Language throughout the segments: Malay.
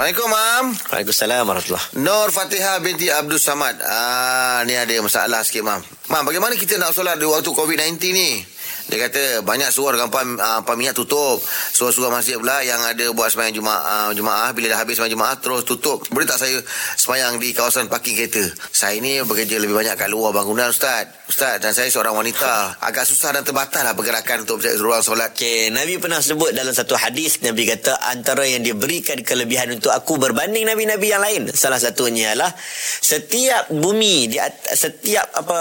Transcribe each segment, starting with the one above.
Assalamualaikum, Mam. Waalaikumsalam warahmatullahi Nur Fatihah binti Abdul Samad. Ah, ni ada masalah sikit, Mam. Mam, bagaimana kita nak solat di waktu COVID-19 ni? Dia kata banyak surau dengan pam, uh, pamiat tutup. Surau-surau masjid pula yang ada buat sembahyang Jumaat, uh, Jumaat bila dah habis sembahyang Jumaat terus tutup. Boleh tak saya sembahyang di kawasan parking kereta? Saya ni bekerja lebih banyak kat luar bangunan Ustaz. Ustaz dan saya seorang wanita. Agak susah dan terbatas lah pergerakan untuk ruang solat. Okay, Nabi pernah sebut dalam satu hadis Nabi kata antara yang diberikan kelebihan untuk aku berbanding nabi-nabi yang lain salah satunya ialah setiap bumi di at- setiap apa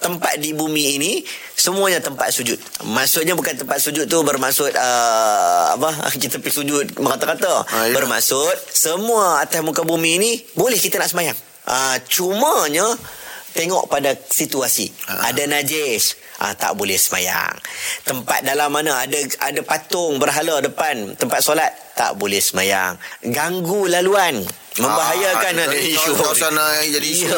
tempat di bumi ini semuanya tempat sujud. Maksudnya bukan tempat sujud tu bermaksud uh, apa kita pergi sujud merata-rata. Ah, ya. Bermaksud semua atas muka bumi ini boleh kita nak sembahyang. Uh, cumanya tengok pada situasi. Ah. Ada najis, ah tak boleh sembahyang. Tempat dalam mana ada ada patung berhala depan tempat solat tak boleh sembahyang. Ganggu laluan membahayakan Ah, ada isu. kawasan, ah, yang jadi isu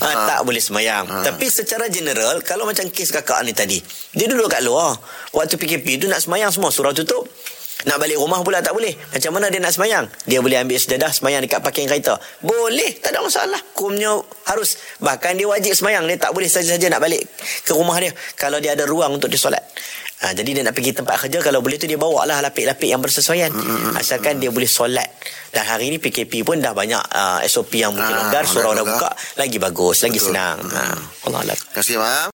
ah, Ah. tak boleh sembahyang. Ah. tapi secara general kalau macam kes kakak ni tadi dia duduk kat luar. Waktu PKP tu nak sembahyang semua surau tutup. Nak balik rumah pula tak boleh. Macam mana dia nak sembahyang? Dia boleh ambil sedadah Sembahyang dekat parking kereta. Boleh Tak ada masalah. Hukumnya harus. Bahkan dia wajib sembahyang Dia tak boleh saja-saja nak balik Ke rumah dia. Kalau dia ada ruang untuk dia solat ha, Jadi dia nak pergi tempat kerja Kalau boleh tu dia bawa lah Lapik-lapik yang bersesuaian. Asalkan dia boleh solat. Dan hari ni PKP pun dah banyak uh, SOP yang mungkin Ah, longgar Surau dah buka Lagi bagus Lagi Betul. senang. Ha, Allah Allah Terima kasih, Mam.